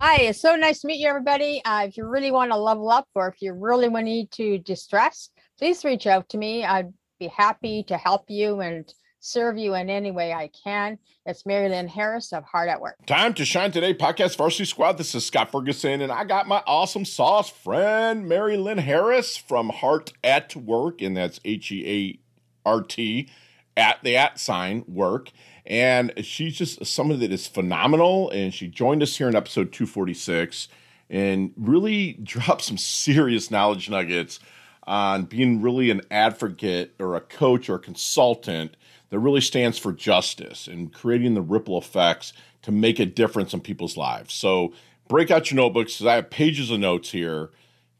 Hi, it's so nice to meet you, everybody. Uh, if you really want to level up or if you really want need to distress, please reach out to me. I'd be happy to help you and serve you in any way I can. It's Mary Lynn Harris of Heart at Work. Time to shine today, podcast Varsity Squad. This is Scott Ferguson, and I got my awesome sauce friend, Mary Lynn Harris from Heart at Work, and that's H E A R T at the at sign work. And she's just someone that is phenomenal. And she joined us here in episode 246 and really dropped some serious knowledge nuggets on being really an advocate or a coach or a consultant that really stands for justice and creating the ripple effects to make a difference in people's lives. So break out your notebooks because I have pages of notes here.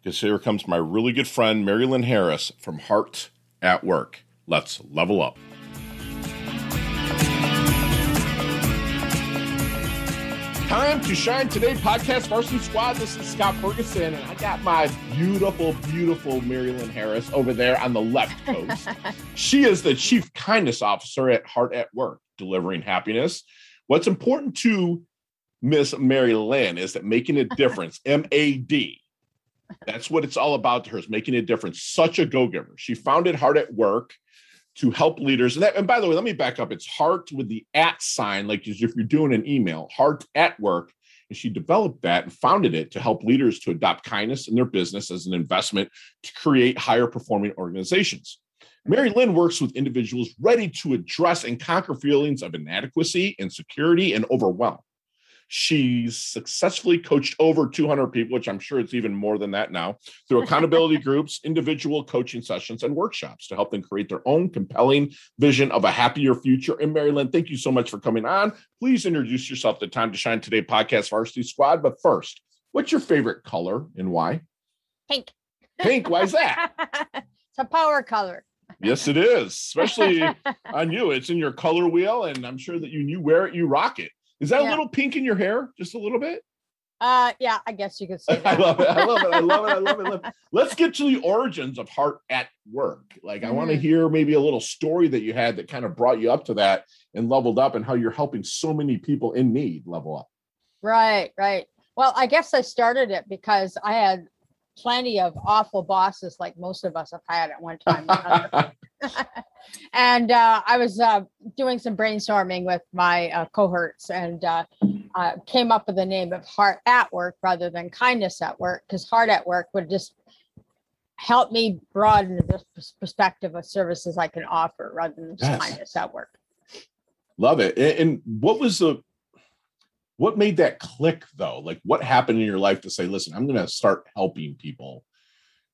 Because here comes my really good friend, Mary Lynn Harris from Heart at Work. Let's level up. Time to shine today, podcast Varsity Squad. This is Scott Ferguson, and I got my beautiful, beautiful Mary Lynn Harris over there on the left coast. she is the Chief Kindness Officer at Heart at Work, delivering happiness. What's important to Miss Mary Lynn is that making a difference, M A D. That's what it's all about to her, is making a difference. Such a go giver. She founded Heart at Work to help leaders. And, that, and by the way, let me back up. It's heart with the at sign, like if you're doing an email, heart at work. And she developed that and founded it to help leaders to adopt kindness in their business as an investment to create higher performing organizations. Mary Lynn works with individuals ready to address and conquer feelings of inadequacy, insecurity, and overwhelm. She's successfully coached over 200 people, which I'm sure it's even more than that now, through accountability groups, individual coaching sessions, and workshops to help them create their own compelling vision of a happier future. And Mary Lynn, thank you so much for coming on. Please introduce yourself to Time to Shine Today podcast Varsity Squad. But first, what's your favorite color and why? Pink. Pink. Why is that? it's a power color. Yes, it is, especially on you. It's in your color wheel, and I'm sure that you you wear it, you rock it. Is that yeah. a little pink in your hair? Just a little bit? Uh, yeah, I guess you could say. I love it. I love it. I love it. I love it. I love it. Let's get to the origins of Heart at Work. Like, mm-hmm. I want to hear maybe a little story that you had that kind of brought you up to that and leveled up, and how you're helping so many people in need level up. Right, right. Well, I guess I started it because I had plenty of awful bosses, like most of us have had at one time. and uh, I was uh, doing some brainstorming with my uh, cohorts and uh, uh, came up with the name of Heart at Work rather than Kindness at Work because Heart at Work would just help me broaden the perspective of services I can offer rather than yes. Kindness at Work. Love it. And what was the what made that click though? Like what happened in your life to say, listen, I'm going to start helping people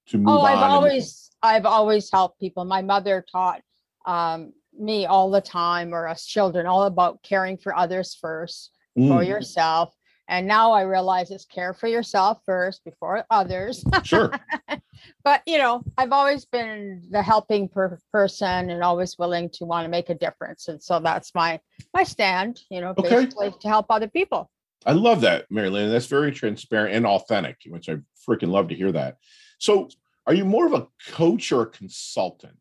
to move oh, I've on? always, and- I've always helped people. My mother taught um, me all the time, or us children, all about caring for others first, mm. for yourself. And now I realize it's care for yourself first before others. Sure. but you know, I've always been the helping per- person and always willing to want to make a difference. And so that's my my stand. You know, okay. basically to help other people. I love that, Mary Lynn. That's very transparent and authentic, which I freaking love to hear that. So, are you more of a coach or a consultant?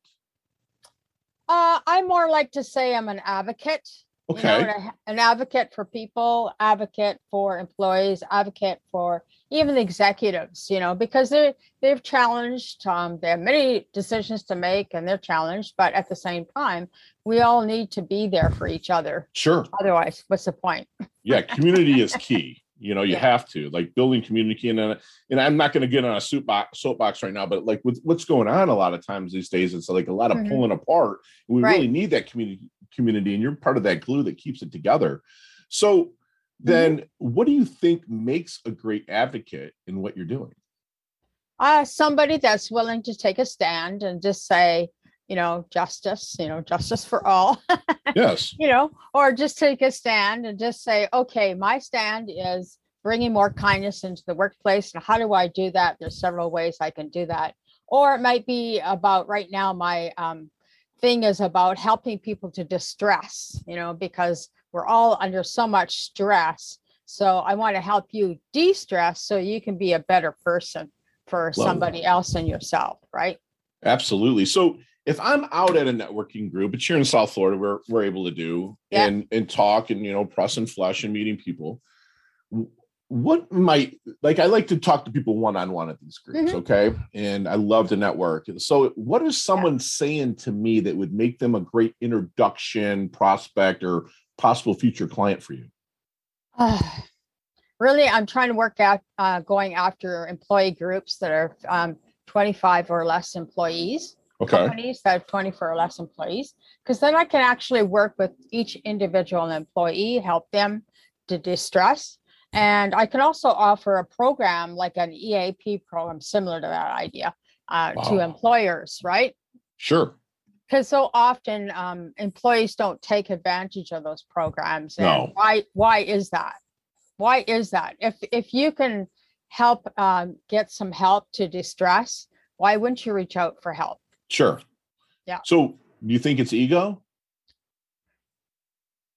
Uh, I more like to say I'm an advocate. Okay. You know, an advocate for people, advocate for employees, advocate for even the executives, you know, because they they've challenged, um, they have many decisions to make and they're challenged, but at the same time, we all need to be there for each other. Sure. Otherwise, what's the point? yeah, community is key. You know, you yeah. have to like building community, and uh, and I'm not going to get on a soapbox soapbox right now, but like with what's going on a lot of times these days, it's like a lot of mm-hmm. pulling apart. We right. really need that community community, and you're part of that glue that keeps it together. So then, mm-hmm. what do you think makes a great advocate in what you're doing? Uh, somebody that's willing to take a stand and just say, you know, justice, you know, justice for all. yes. You know, or just take a stand and just say, okay, my stand is bringing more kindness into the workplace. And how do I do that? There's several ways I can do that. Or it might be about right now, my um, thing is about helping people to distress, you know, because we're all under so much stress. So I want to help you de stress so you can be a better person for Love somebody that. else and yourself, right? Absolutely. So if I'm out at a networking group, it's here in South Florida, we're we're able to do yeah. and and talk and you know press and flesh and meeting people. What might like I like to talk to people one on one at these groups, Mhm. okay? And I love to network. So, what is someone saying to me that would make them a great introduction prospect or possible future client for you? really, I'm trying to work out uh, going after employee groups that are um, 25 or less employees, Okay. companies that have 24 or less employees, because then I can actually work with each individual employee, help them to distress. And I can also offer a program like an EAP program similar to that idea uh, to employers, right? Sure. because so often um, employees don't take advantage of those programs and No. why why is that why is that if if you can help um, get some help to distress why wouldn't you reach out for help Sure. Yeah. So, do you think it's ego?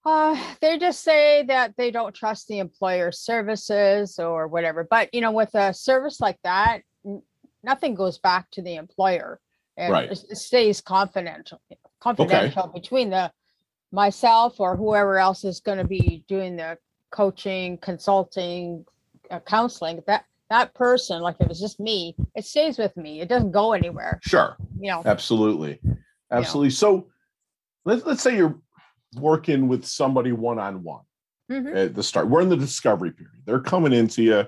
Uh, they just say that they don't trust the employer's services or whatever but you know with a service like that n- nothing goes back to the employer and Right. it stays confidential confidential between the myself or whoever else is going to be doing the coaching consulting uh, counseling that that person like if it's just me it stays with me it doesn't go anywhere Sure. you know Absolutely. Absolutely. So, let's let's say you're working with somebody one on one. At the start. We're in the discovery period. They're coming into you.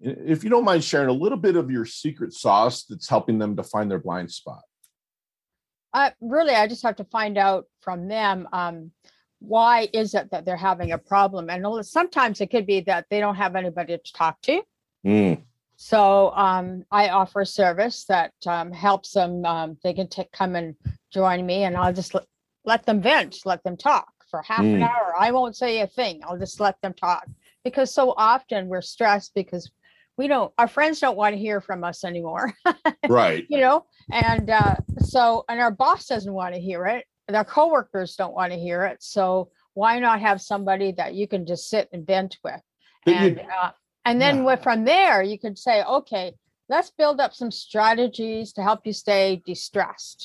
If you don't mind sharing a little bit of your secret sauce that's helping them to find their blind spot. uh, really i just have to find out from them um, why is it that they're having a problem and sometimes it could be that they don't have anybody to talk to Mm, so um, i offer a service that um, helps them um, they can take come and join me and i'll just let, them vent let them talk for half an Mm. hour. I won't say a thing. I'll just let them talk. Because so often we're stressed because we don't our friends don't want to hear from us anymore. Right. you know? And uh, so and our boss doesn't want to hear it. And our coworkers don't want to hear it. So why not have somebody that you can just sit and vent with? But you- and uh, and then Yeah. with, from there you could say okay let's build up some strategies to help you stay distressed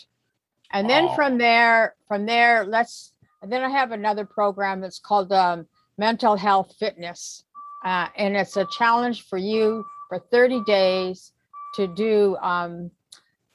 and then Wow. from there from there let's and then i have another program that's called um, mental health fitness uh, and it's a challenge for you for 30 days to do um,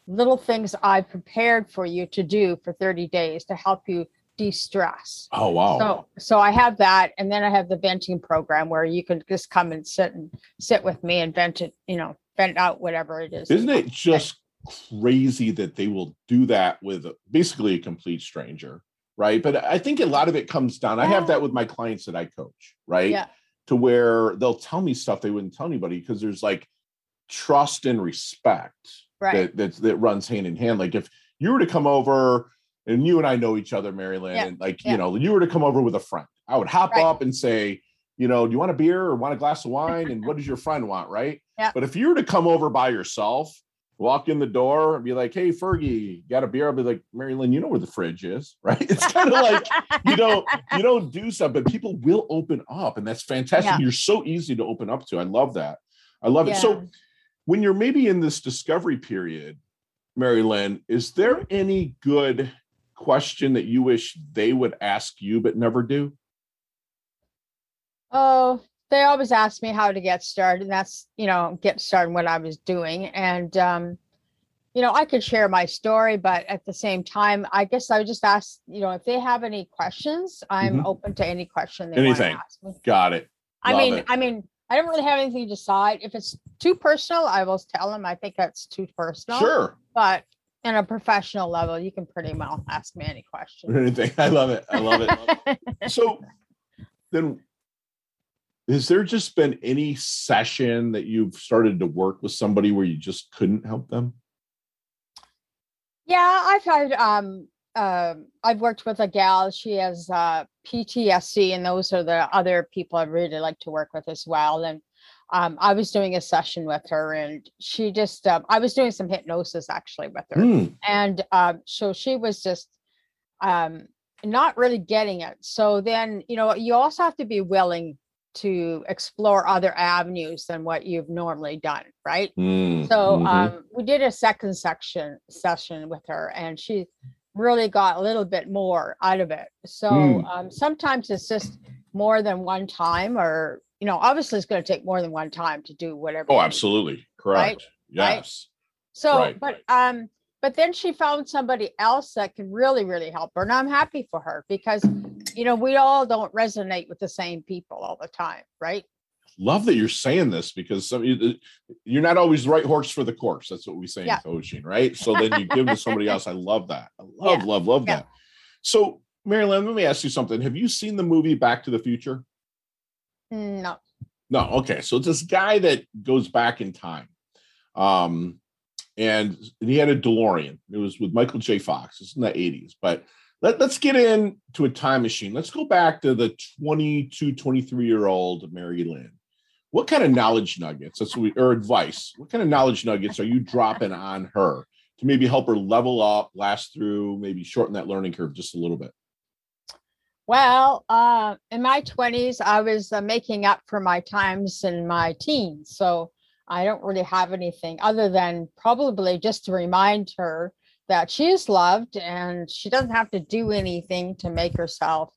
little things I've prepared for you to do for 30 days to help you de-stress. Oh wow. So so I have that and then I have the venting program where you can just come and sit and sit with me and vent it, you know, vent out whatever it is. Isn't it just crazy that they will do that with basically a complete stranger? Right. But I think a lot of it comes down. I have that with my clients that I coach, right? Yeah. To where they'll tell me stuff they wouldn't tell anybody because there's like trust and respect Right. that, that that runs hand in hand. Like if you were to come over and you and I know each other, Mary Lynn, Yeah, and like yeah. you know, you were to come over with a friend, I would hop Right. up and say, you know, do you want a beer or want a glass of wine? And what does your friend want? Right. Yeah. But if you were to come over by yourself, walk in the door and be like, hey, Fergie, got a beer? I'll be like, Mary Lynn, you know where the fridge is, right? It's kind of like you don't you don't do something, but people will open up, and that's fantastic. Yeah. You're so easy to open up to. I love that. I love it. So when you're maybe in this discovery period, Mary Lynn, is there any good question that you wish they would ask you but never do? Oh, they always ask me how to get started. And that's, you know, get started what I was doing. And um, you know, I could share my story, but at the same time, I guess I would just ask, you know, if they have any questions, I'm Mhm. open to any question they want to Anything. ask me. Got it. I mean, it. I mean, I don't really have anything to decide. If it's too personal, I will tell them I think that's too personal. Sure. But in a professional level, you can pretty well ask me any question. Anything. I love it. I love it. so then has there just been any session that you've started to work with somebody where you just couldn't help them? Yeah, I've had um um I've worked with a gal. She has uh PTSD, and those are the other people I really like to work with as well. And um, I was doing a session with her, and she just um, I was doing some hypnosis actually with her, Hmm. and um, so she was just um not really getting it. So then you know you also have to be willing to explore other avenues than what you've normally done, right? Hmm. So Mhm. um, we did a second section session with her, and she really got a little bit more out of it. So Mm. um, sometimes it's just more than one time, or you know, obviously it's going to take more than one time to do whatever. Oh, absolutely. Correct. Yes. So, Right. but um, but then she found somebody else that can really, really help her, and I'm happy for her because, you know, we all don't resonate with the same people all the time, right? Love that you're saying this because you're not always the right horse for the course. That's what we say Yeah. in coaching, right? So then you give to somebody else. I love that. I love, Yeah. love, love Yeah. that. So, Mary Lynn, let me ask you something. Have you seen the movie Back to the Future? No. No. Okay. So it's this guy that goes back in time. Um, and he had a DeLorean. It was with Michael J. Fox. It's in the 80s. But let, let's get into a time machine. Let's go back to the 22, 23 year old Mary Lynn. What kind of knowledge nuggets, that's what we, or advice, what kind of knowledge nuggets are you dropping on her to maybe help her level up, last through, maybe shorten that learning curve just a little bit? Well, uh, in my 20s, I was uh, making up for my times in my teens. So I don't really have anything other than probably just to remind her that she is loved and she doesn't have to do anything to make herself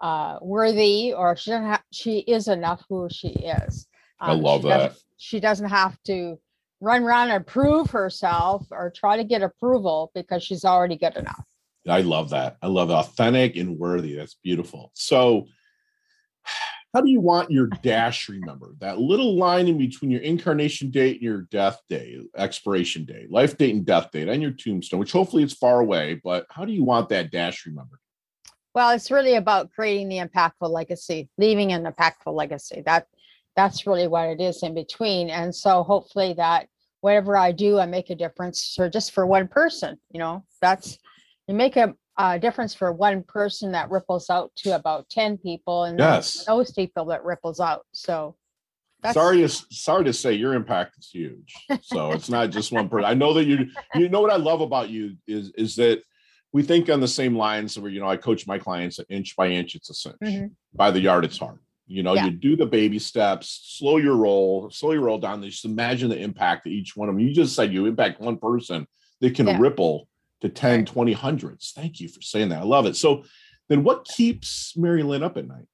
uh, worthy or she doesn't have, she is enough who she is. I love she doesn't- that. She doesn't have to run around and prove herself or try to get approval because she's already good enough. I love that. I love authentic and worthy. That's beautiful. So, how do you want your dash remembered? That little line in between your incarnation date and your death day, expiration date, life date and death date on your tombstone, which hopefully it's far away, but how do you want that dash remembered? Well, it's really about creating the impactful legacy, leaving an impactful legacy. That that's really what it is in between. And so hopefully that whatever I do, I make a difference for just for one person. You know, that's you make a, a difference for one person that ripples out to about 10 people and Yes. those people that ripples out. So that's sorry to sorry to say your impact is huge. So it's not just one person. I know that you you know what I love about you is is that we think on the same lines where you know I coach my clients inch by inch it's a cinch. Mhm. By the yard it's hard. You know, Yeah. you do the baby steps, slow your roll, slow your roll down. They just imagine the impact that each one of them. You just said you impact one person that can Yeah. ripple to 10, Right. 20 hundreds. Thank you for saying that. I love it. So then what keeps Mary Lynn up at night?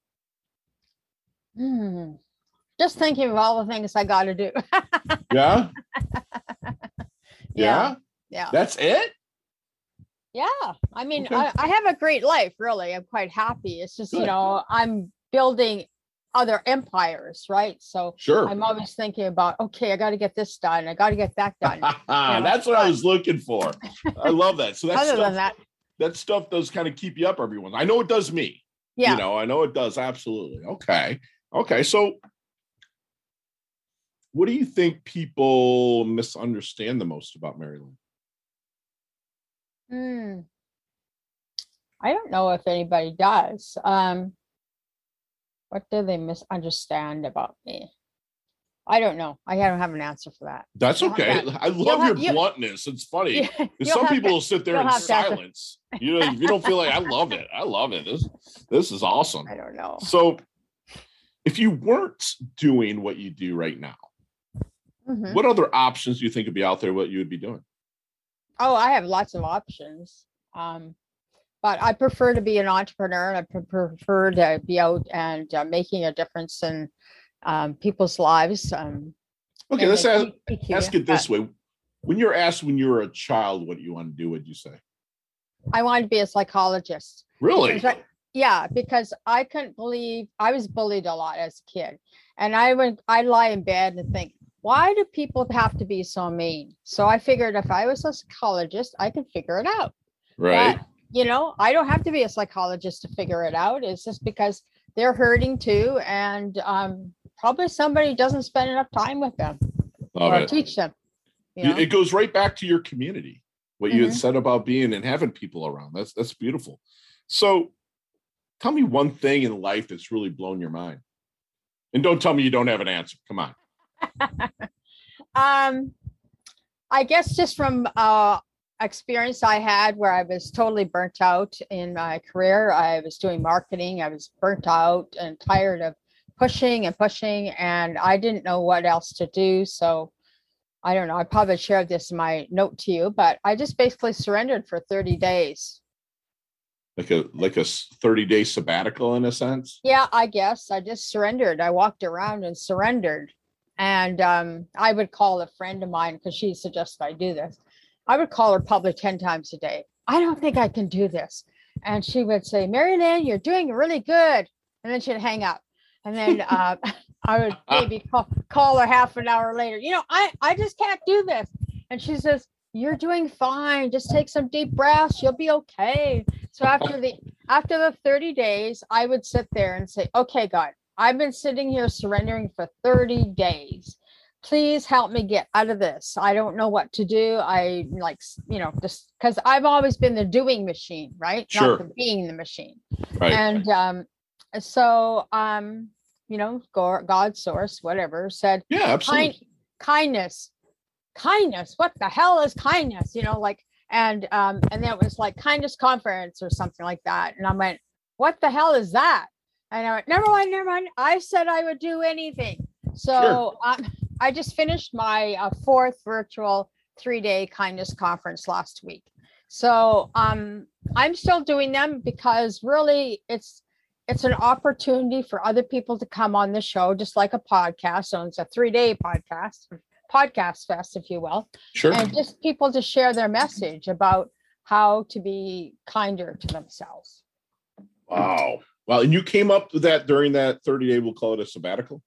Hmm. just thinking of all the things I got to do. Yeah? yeah. yeah. Yeah. That's it? Yeah, I mean, Okay. I, I have a great life, really. I'm quite happy. It's just, you know, I'm building other empires, right? So Sure. I'm always thinking about, okay, I got to get this done. I got to get that done. That's what I was looking for. I love that. So that Other stuff, than that, that stuff does kind of keep you up every once. I know it does me. yeah. You know, I know it does. Absolutely. Okay. Okay. So what do you think people misunderstand the most about Mary Lynn? Hmm. I don't know if anybody does. Um, what do they misunderstand about me? I don't know. I don't have an answer for that. That's You'll okay. I love have- your bluntness. It's funny. Yeah, some people to- will sit there in have to ask- silence. You know, if you don't feel like I love it, I love it. This this is awesome. I don't know. So if you weren't doing what you do right now, Mhm. what other options do you think would be out there what you would be doing? Oh, I have lots of options. Um, but I prefer to be an entrepreneur and I pre- prefer to be out and uh, making a difference in um, people's lives. Um, Okay, let's ask, keep- keep you- ask it this uh, way. When you're asked when you were a child what you want to do, what'd you say? I wanted to be a psychologist. Really? Because I- yeah, because I couldn't believe I was bullied a lot as a kid. And I would I lie in bed and think, why do people have to be so mean? So I figured if I was a psychologist, I could figure it out. Right. But, you know, I don't have to be a psychologist to figure it out. It's just because they're hurting too. And um, probably somebody doesn't spend enough time with them Love or it. teach them. You know? It goes right back to your community, what you had Mhm. said about being and having people around. That's that's beautiful. So tell me one thing in life that's really blown your mind. And don't tell me you don't have an answer. Come on. um, I guess just from uh, experience I had where I was totally burnt out in my career. I was doing marketing. I was burnt out and tired of pushing and pushing, and I didn't know what else to do. So I don't know. I probably shared this in my note to you, but I just basically surrendered for 30 days. like a like a 30 day sabbatical in a sense Yeah, I guess I just surrendered. I walked around and surrendered. And um, I would call a friend of mine because she suggested I do this. I would call her probably 10 times a day. I don't think I can do this. And she would say, Mary Lynn, you're doing really good. And then she'd hang up. And then uh, I would maybe call, call her half an hour later. You know, I, I just can't do this. And she says, You're doing fine. Just take some deep breaths. You'll be okay. So after the after the 30 days, I would sit there and say, Okay, God, I've been sitting here surrendering for 30 days. Please help me get out of this. I don't know what to do. I like, you know, just because I've always been the doing machine, right? Sure. Not the being the machine. right And um, so, um, you know, go- God source, whatever, said, yeah kind, absolutely kindness, kindness. What the hell is kindness? You know, like, and um, and then it was like kindness conference or something like that. And I went, what the hell is that? And I went, never mind, never mind. I said I would do anything. So um, I just finished my uh, fourth virtual three day kindness conference last week. So um, I'm still doing them because really it's it's an opportunity for other people to come on the show, just like a podcast. So it's a three day podcast, podcast fest, if you will, sure and just people to share their message about how to be kinder to themselves. wow well and you came up with that during that 30 day we'll call it a sabbatical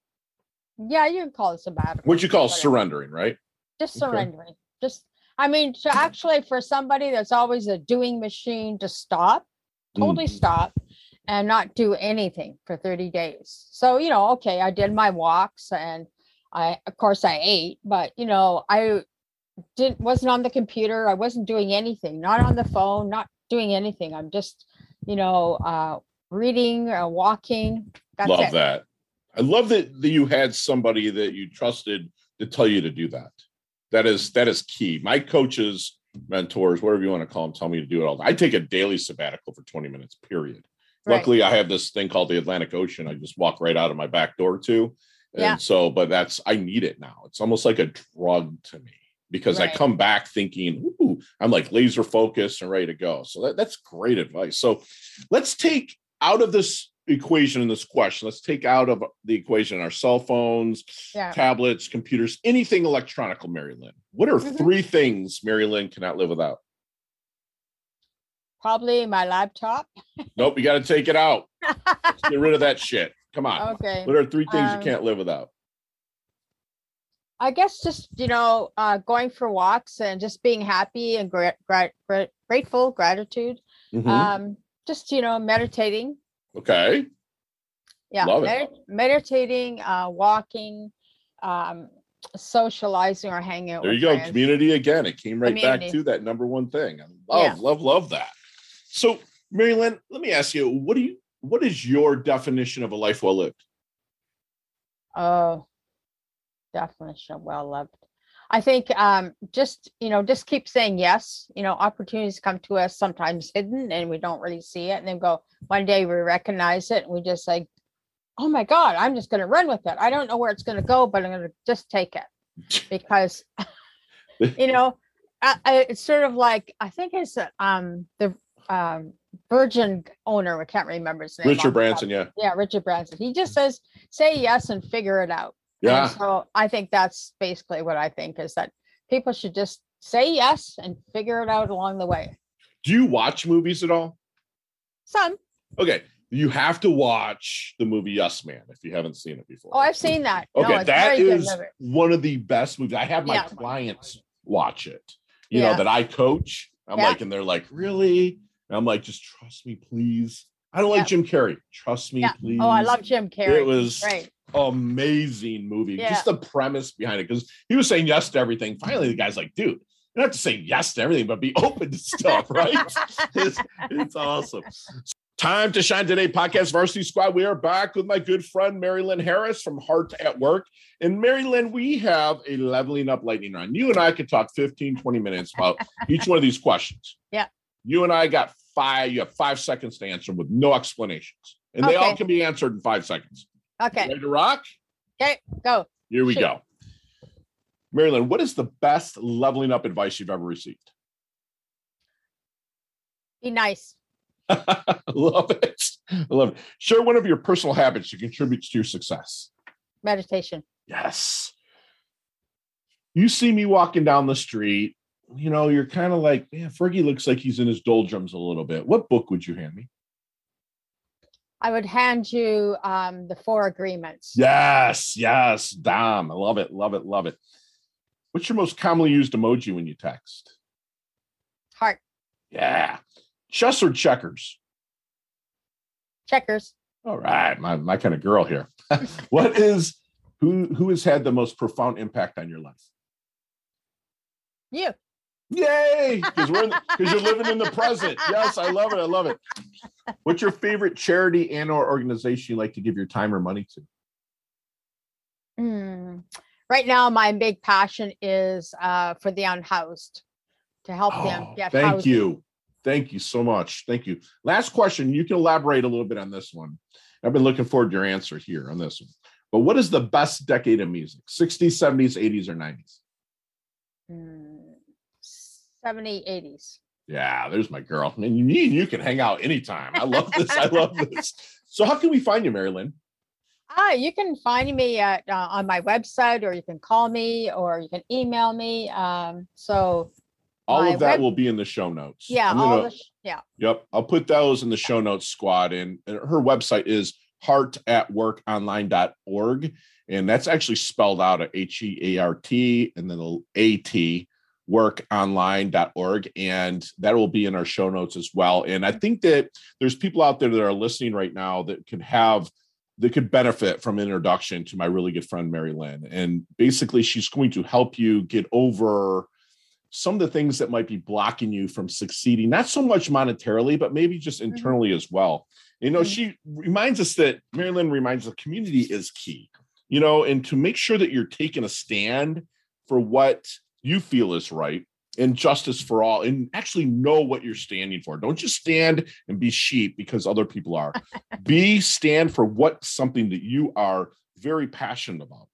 Yeah, you can call it sabbatical. what you call whatever. surrendering right just Okay. surrendering. Just, I mean, to actually for somebody that's always a doing machine to stop, totally Mm. stop and not do anything for 30 days. So, you know, okay, I did my walks and I, of course, I ate, but, you know, I didn't, wasn't on the computer. I wasn't doing anything, not on the phone, not doing anything. I'm just, you know, uh, reading, uh, walking. That's love it. that i love that, that you had somebody that you trusted to tell you to do that. That is that is key. My coaches mentors whatever you want to call them tell me to do it all i take a daily sabbatical for 20 minutes period. Right. luckily i have this thing called the atlantic ocean i just walk right out of my back door to and Yeah. so but that's i need it now. It's almost like a drug to me because i come back thinking ooh i'm like laser focused and ready to go. So that, that's great advice. So let's take out of this equation in this question let's take out of the equation our cell phones Yeah. tablets computers anything electronical mary lynn what are Mhm. three things mary lynn cannot live without Probably my laptop. nope you got to take it out Let's get rid of that shit come on okay. what are three things Um, you can't live without I guess just you know, uh, going for walks and just being happy and gra- gra- gra- grateful, gratitude. Mhm. Um, just you know, meditating. Okay Yeah, Love it. meditating, uh, walking, um, socializing or hanging out. There with you go. friends. Community again. It came right back to that number one thing. I love, Yeah. love, love that. So, Mary Lynn, let me ask you, what do you what is your definition of a life well lived? Oh, definition of well loved. I think um, just you know, just keep saying yes. You know, opportunities come to us sometimes hidden and we don't really see it, and then go one day we recognize it and we just like, oh my god, I'm just going to run with it. I don't know where it's going to go, but I'm going to just take it because you know, I, I, it's sort of like I think it's um the um Virgin owner. I can't remember his name. Richard. Branson, yeah. Yeah, Richard Branson. He just says, say yes and figure it out. And Yeah. so I think that's basically what I think is that people should just say yes and figure it out along the way. Do you watch movies at all? Some. Okay. You have to watch the movie Yes Man if you haven't seen it before. Oh, I've seen that. Okay, it's that is one of the best movies. I have my Yeah. clients watch it, you know, that I coach. I'm Yeah. like, and they're like, really? And I'm like, just trust me, please. I don't like Jim Carrey. Trust me, Yeah. please. Oh, I love Jim Carrey. It was great. Amazing movie. Yeah. Just the premise behind it, because he was saying yes to everything. Finally, the guy's like, dude, you don't have to say yes to everything, but be open to stuff, right? it's, it's awesome. Time to Shine Today podcast varsity squad. We are back with my good friend Mary Lynn Harris from Heart at Work. And Mary Lynn, we have a leveling up lightning round. You and I could talk 15, 20 minutes about each one of these questions. Yeah. You and I got five, you have five seconds to answer with no explanations. And they all can be answered in five seconds. Okay, Ready to rock? okay, go. Here we Shoot. go. Mary Lynn, what is the best leveling up advice you've ever received? Be nice. love it. I love it. Share one of your personal habits that contributes to your success. Meditation. Yes. You see me walking down the street, you know, you're kind of like, man, Fergie looks like he's in his doldrums a little bit. What book would you hand me? I would hand you um, the four agreements. Yes, yes, Dom. I love it, love it, love it. What's your most commonly used emoji when you text? Heart. Yeah. Chess or checkers? Checkers. All right, my, my kind of girl here. what is who who has had the most profound impact on your life? You. Yay! Because we're because you're living in the present. Yes, I love it. I love it. What's your favorite charity and or organization you like to give your time or money to? Mm. Right now, my big passion is uh, for the unhoused to help them Oh, get thank housing. you. Thank you so much. Thank you. Last question. You can elaborate a little bit on this one. I've been looking forward to your answer here on this one. But what is the best decade of music? 60s, 70s, 80s, or 90s? Mm, 70, 80s. Yeah, there's my girl. And you, me and you can hang out anytime. I love this. I love this. So, how can we find you, Mary Lynn? Ah, you can find me at uh, on my website, or you can call me, or you can email me. Um, so All of that web- will be in the show notes. yeah, I'm all the sh- yeah. Yep. I'll put those in the show notes squad. And and her website is heart at heartatworkonline.org. And that's actually spelled out at H E A R T and then the A T workonline.org. And that will be in our show notes as well. And I think that there's people out there that are listening right now that could have that could benefit from an introduction to my really good friend Mary Lynn. And basically she's going to help you get over some of the things that might be blocking you from succeeding, not so much monetarily, but maybe just Mhm. internally as well. You know, Mhm. she reminds us that mary lynn reminds the community is key, you know, and to make sure that you're taking a stand for what you feel is right and justice for all and actually know what you're standing for. Don't just stand and be sheep because other people are. be stand for what something that you are very passionate about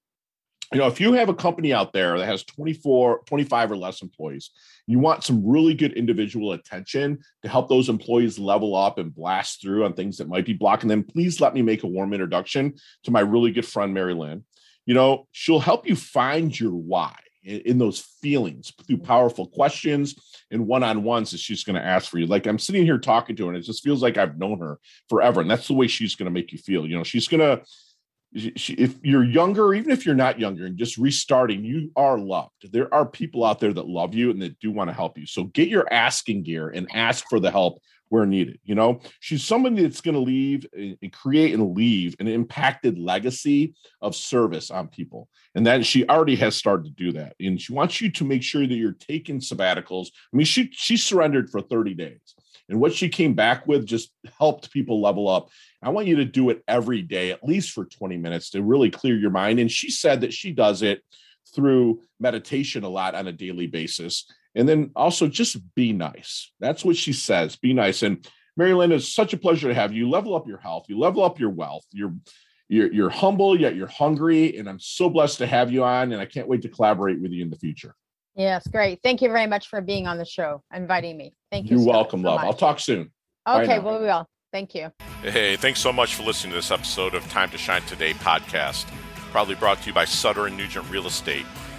you know if you have a company out there that has 24 25 or less employees you want some really good individual attention to help those employees level up and blast through on things that might be blocking them please let me make a warm introduction to my really good friend mary lynn you know she'll help you find your why in, those feelings through mm-hmm. powerful questions and one-on-ones that she's going to ask for you like i'm sitting here talking to her and it just feels like i've known her forever and that's the way she's going to make you feel you know she's going to she- if you're younger, even if you're not younger and just restarting, you are loved. There are people out there that love you and that do want to help you. So get your asking gear and ask for the help where needed. You know, she's somebody that's going to leave and and create and leave an impacted legacy of service on people. And that she already has started to do that. And she wants you to make sure that you're taking sabbaticals. I mean, she she surrendered for 30 days. And what she came back with just helped people level up. I want you to do it every day, at least for 20 minutes to really clear your mind. And she said that she does it through meditation a lot on a daily basis. And then also just be nice. That's what she says. Be nice. And Mary Lynn, it's such a pleasure to have you. Level up your health. You level up your wealth. You're you're you're humble, yet you're hungry. And I'm so blessed to have you on. And I can't wait to collaborate with you in the future. Yes, great. Thank you very much for being on the show, inviting me. Thank you. You're so- welcome, so love. I'll talk soon. Okay, well, we will. Thank you. Hey, thanks so much for listening to this episode of Time to Shine Today podcast. Proudly brought to you by Sutter and Nugent Real Estate,